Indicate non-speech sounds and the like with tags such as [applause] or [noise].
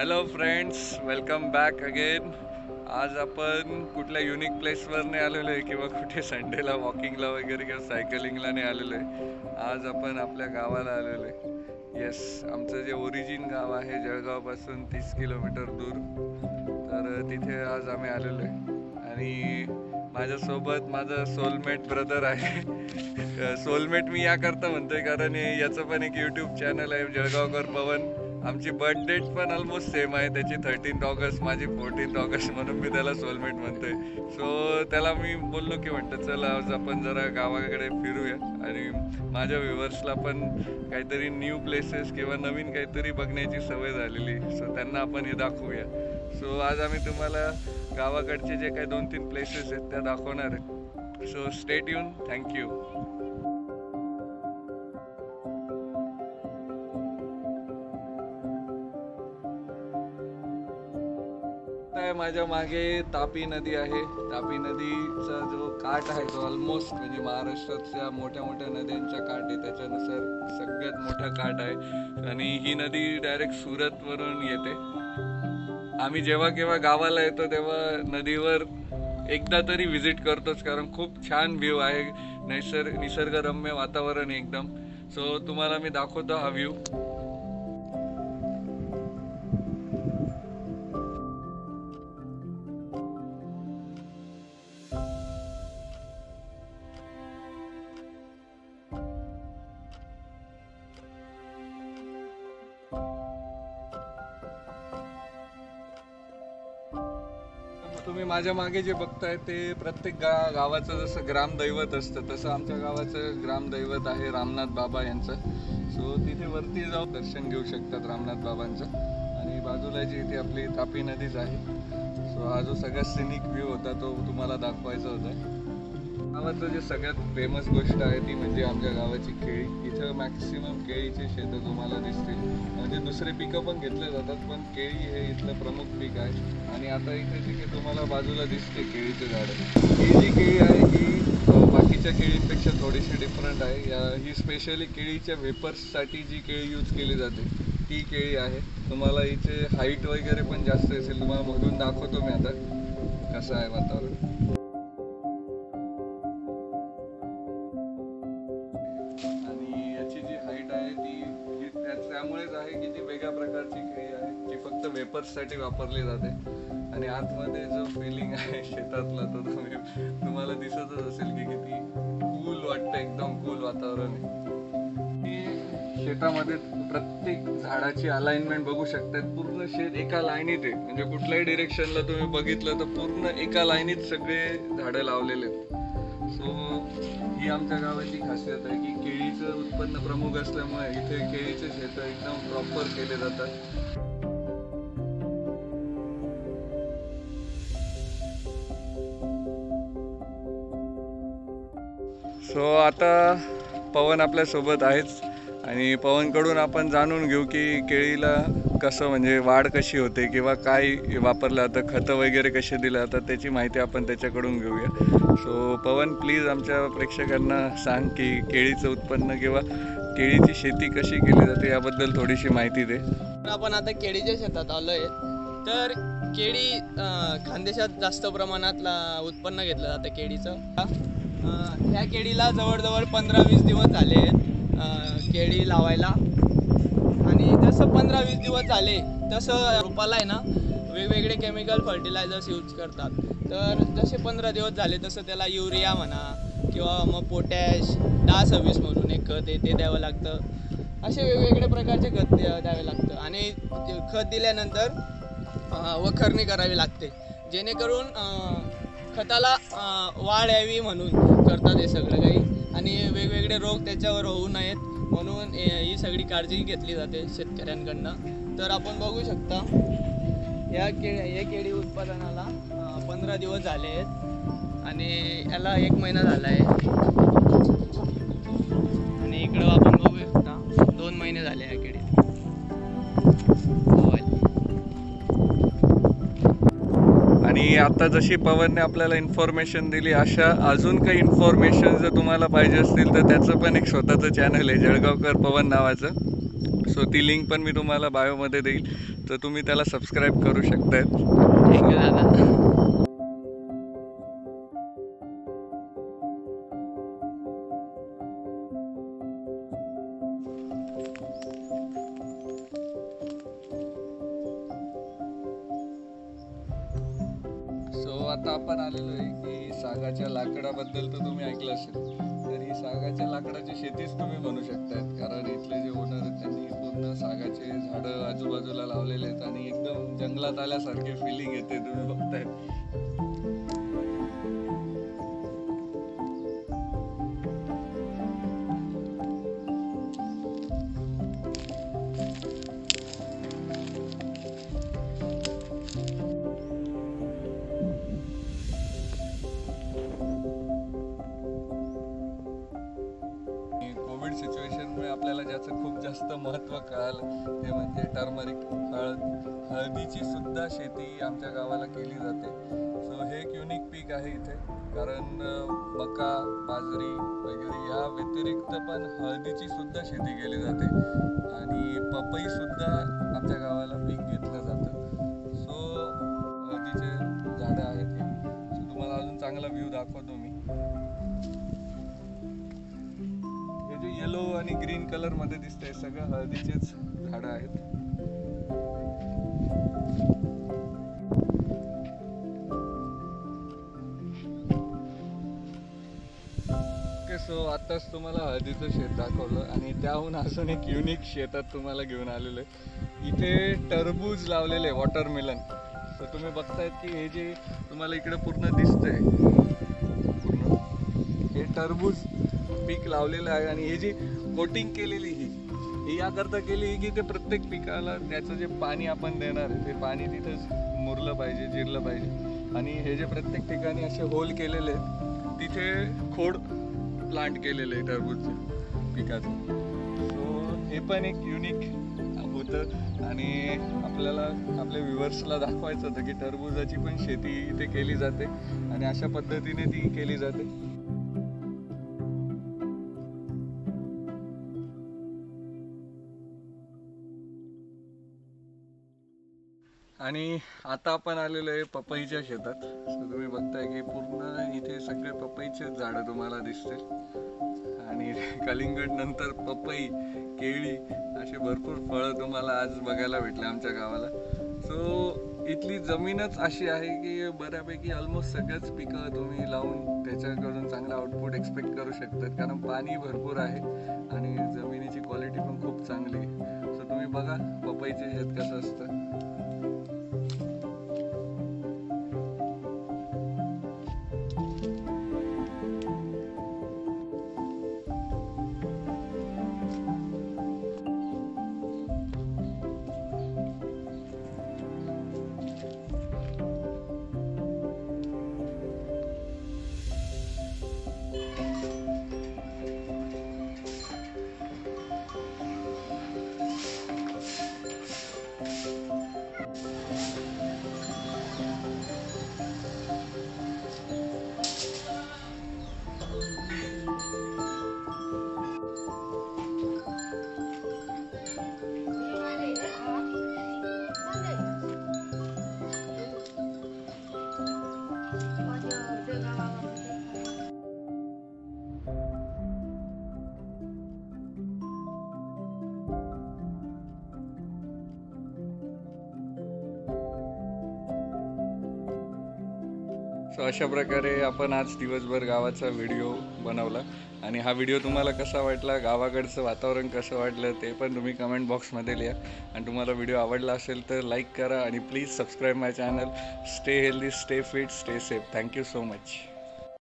Hello friends welcome back again आज आपण कुठल्या युनिक प्लेसवर नाही आलेलो आहे किंवा कुठे संडेला वॉकिंगला वगैरे किंवा सायकलिंगला नाही आलेलो आहे आज आपण आपल्या गावाला आलेलो आहे. येस आमचं जे ओरिजिन गाव आहे जळगावपासून तीस किलोमीटर दूर. तर तिथे आज आम्ही आलेलो आहे. आणि माझ्यासोबत माझं सोलमेट ब्रदर आहे. [laughs] सोलमेट मी याकरता म्हणतोय कारण याचं पण एक यूट्यूब चॅनल आहे जळगावकर पवन. आमची बर्थ डेट पण ऑलमोस्ट सेम आहे. त्याची थर्टीन ऑगस्ट माझी फोर्टीन ऑगस्ट म्हणून मी त्याला सोलमेट म्हणतोय. सो त्याला मी बोललो की म्हणतं चल आज आपण जरा गावाकडे फिरूया. आणि माझ्या व्ह्युअर्सला पण काहीतरी न्यू प्लेसेस किंवा नवीन काहीतरी बघण्याची सवय झालेली. सो त्यांना आपण हे दाखवूया. सो आज आम्ही तुम्हाला गावाकडचे जे काही दोन तीन प्लेसेस आहेत त्या दाखवणार आहे. सो स्टेट येऊन थँक्यू माझ्या मागे तापी नदी आहे. तापी नदीचा जो काठ आहे तो ऑलमोस्ट म्हणजे महाराष्ट्रातल्या मोठ्या मोठ्या नद्यांच्या काठ आहे. त्याच्यानुसार सगळ्यात मोठा काठ आहे. आणि ही नदी डायरेक्ट सुरतवरून येते. आम्ही जेव्हा केव्हा गावाला येतो तेव्हा नदीवर एकदा तरी व्हिजिट करतोच कारण खूप छान व्ह्यू आहे. नैसर्ग निसर्गरम्य वातावरण एकदम. सो तुम्हाला मी दाखवतो हा व्ह्यू तुम्ही माझ्या मागे जे बघताय ते प्रत्येक गा गावाचं जसं ग्रामदैवत असतं तसं आमच्या गावाचं ग्रामदैवत आहे रामनाथ बाबा यांचं. सो तिथे वरती जाऊन दर्शन घेऊ शकतात रामनाथ बाबांचं. आणि बाजूला जी इथे आपली तापी नदीच आहे. सो हा जो सगळ्यात सिनिक व्ह्यू होता तो तुम्हाला दाखवायचा होता. गावाचं जे सगळ्यात फेमस गोष्ट आहे ती म्हणजे आमच्या गावाची केळी. इथं मॅक्सिमम केळीचे शेतं तुम्हाला दिसतील. म्हणजे दुसरे पिकं पण घेतले जातात पण केळी हे इथलं प्रमुख पीक आहे. आणि आता इथे जी की तुम्हाला बाजूला दिसते केळीचे झाडं. ही जी केळी आहे ही बाकीच्या केळींपेक्षा थोडीशी डिफरंट आहे. या ही स्पेशली केळीच्या वेपर्ससाठी जी केळी यूज केली जाते ती केळी आहे. तुम्हाला इथे हाईट वगैरे पण जास्त असेल तुम्हाला मधून दाखवतो मी आता. कसं आहे वातावरण. आणि याची जी हाईट आहे ती त्यामुळेच आहे की ती वेगळ्या प्रकारची केळी आहे जी फक्त वेपर्ससाठी वापरली जाते. आणि आतमध्ये जो फिलिंग आहे शेतातला तो तुम्ही तुम्हाला दिसतच असेल की किती कूल वाटतं एकदम कूल वातावरण आहे. शेतामध्ये प्रत्येक झाडाची अलाइनमेंट बघू शकतात. पूर्ण शेत एका लाईनीत आहे. म्हणजे कुठल्याही डिरेक्शनला तुम्ही बघितलं तर पूर्ण एका लाईनीत सगळे झाडं लावलेले आहेत. सो ही आमच्या गावाची खासियत आहे की केळीचं उत्पन्न प्रमुख असल्यामुळे इथे केळीचे शेतं एकदम प्रॉपर केले जातात. सो आता पवन आपल्यासोबत आहेच आणि पवनकडून आपण जाणून घेऊ की केळीला कसं म्हणजे वाढ कशी होते किंवा काय वापरलं जातं खतं वगैरे कसे दिलं जातात त्याची माहिती आपण त्याच्याकडून घेऊया. सो पवन प्लीज आमच्या प्रेक्षकांना सांग की केळीचं उत्पन्न किंवा केळीची शेती कशी केली जाते याबद्दल थोडीशी माहिती दे. आपण आता केळीच्या शेतात आलोय. तर केळी खानदेशात जास्त प्रमाणात उत्पन्न घेतलं जातं केळीचं. ह्या केळीला जवळजवळ पंधरा वीस दिवस झाले केळी लावायला. जसं पंधरा वीस दिवस झाले तसं रोपाला आहे ना वेगवेगळे केमिकल फर्टिलायझर्स यूज करतात. तर जसे पंधरा दिवस झाले तसं त्याला युरिया म्हणा किंवा मग पोटॅश दहा सव्वीस म्हणून एक खत आहे ते द्यावं लागतं. असे वेगवेगळे प्रकारचे खत द्या- द्यावे लागतं. आणि ते खत दिल्यानंतर वखरणी करावी लागते. जेणेकरून खताला वाढ यावी म्हणून करतात हे सगळं काही. आणि वेगवेगळे रोग त्याच्यावर होऊ नयेत. म्हणून ही सगळी काळजी घेतली जाते शेतकऱ्यांकडनं. तर आपण बघू शकता या केळी या केळी उत्पादनाला पंधरा दिवस झाले आहेत आणि याला एक महिना झाला आहे. आणि आता जशी पवनने आपल्याला इन्फॉर्मेशन दिली अशा अजून काही इन्फॉर्मेशन जर तुम्हाला पाहिजे असतील तर त्याचं पण एक स्वतःचं चॅनल आहे जळगावकर पवन नावाचं. सो ती लिंक पण मी तुम्हाला बायोमध्ये देईल. तर तुम्ही त्याला सबस्क्राईब करू शकताय. थँक्यू दादा. सो आता आपण आलेलो आहे की सागाच्या लाकडाबद्दल तर तुम्ही ऐकलं असेल. तर ही सागाच्या लाकडाची शेतीच तुम्ही म्हणू शकतायत. कारण इथले जे ओनर आहेत त्यांनी पूर्ण सागाचे झाडं आजूबाजूला लावलेले आहेत आणि एकदम जंगलात आल्यासारखे फिलिंग येते तुम्ही बघताय आपल्याला ज्याचं खूप जास्त महत्त्व कळालं ते म्हणजे टर्मरिक हळद हळदीची सुद्धा शेती आमच्या गावाला केली जाते. सो हे एक युनिक पीक आहे इथे. कारण मका बाजरी वगैरे या व्यतिरिक्त पण हळदीची सुद्धा शेती केली जाते. आणि पपई सुद्धा आमच्या गावाला पीक घेतलं जातं. सो हळदीचे झाडं आहेत हे. सो तुम्हाला अजून चांगला व्ह्यू दाखवतो मी. जे येलो आणि ग्रीन कलरमध्ये आहे सगळं हळदीचेच झाडं आहेत. ओके सो आताच तुम्हाला हळदीचं शेत दाखवलं आणि त्याहून अजून एक युनिक शेतात तुम्हाला घेऊन आलेलो आहे. इथे टरबूज लावलेले वॉटरमेलन तर तुम्ही बघतायत की हे जे तुम्हाला इकडे पूर्ण दिसतंय पूर्ण हे टरबूज पीक लावलेलं आहे आणि हे जी कोटिंग केलेली ही ही याकरता केली की ते प्रत्येक पिकाला त्याचं जे पाणी आपण देणार आहे ते पाणी तिथंच मुरलं पाहिजे जिरलं पाहिजे. आणि हे जे प्रत्येक ठिकाणी असे होल केलेले आहेत तिथे खोड प्लांट केलेले आहे टरबूजचे पिकाचं. सो हे पण एक युनिक होतं आणि आपल्याला आपल्या व्ह्युअर्सला दाखवायचं होतं की टरबूजाची पण शेती इथे केली जाते आणि अशा पद्धतीने ती केली जाते. आणि आता आपण आलेलो आहे पपईच्या शेतात. तुम्ही बघताय की पूर्ण इथे सगळे पपईचे झाडं तुम्हाला दिसतील. आणि [laughs] कलिंगड नंतर पपई केळी असे भरपूर फळं तुम्हाला आज बघायला भेटले आमच्या गावाला. सो इथली जमीनच अशी आहे की बऱ्यापैकी ऑलमोस्ट सगळ्याच पिकं तुम्ही लावून त्याच्याकडून चांगलं आउटपुट एक्सपेक्ट करू शकतात. कारण पाणी भरपूर आहे आणि जमिनीची क्वालिटी पण खूप चांगली आहे. सो तुम्ही बघा पपईचे शेत कसं असतं. सो अशा प्रकारे आपण आज दिवसभर गावाचा व्हिडिओ बनवला. आणि हा व्हिडिओ तुम्हाला कसा वाटला गावाकडचं वातावरण कसं वाटलं ते पण तुम्ही कमेंट बॉक्समध्ये लिहा. आणि तुम्हाला व्हिडिओ आवडला असेल तर लाईक करा आणि please subscribe my channel stay healthy stay fit stay safe thank you so much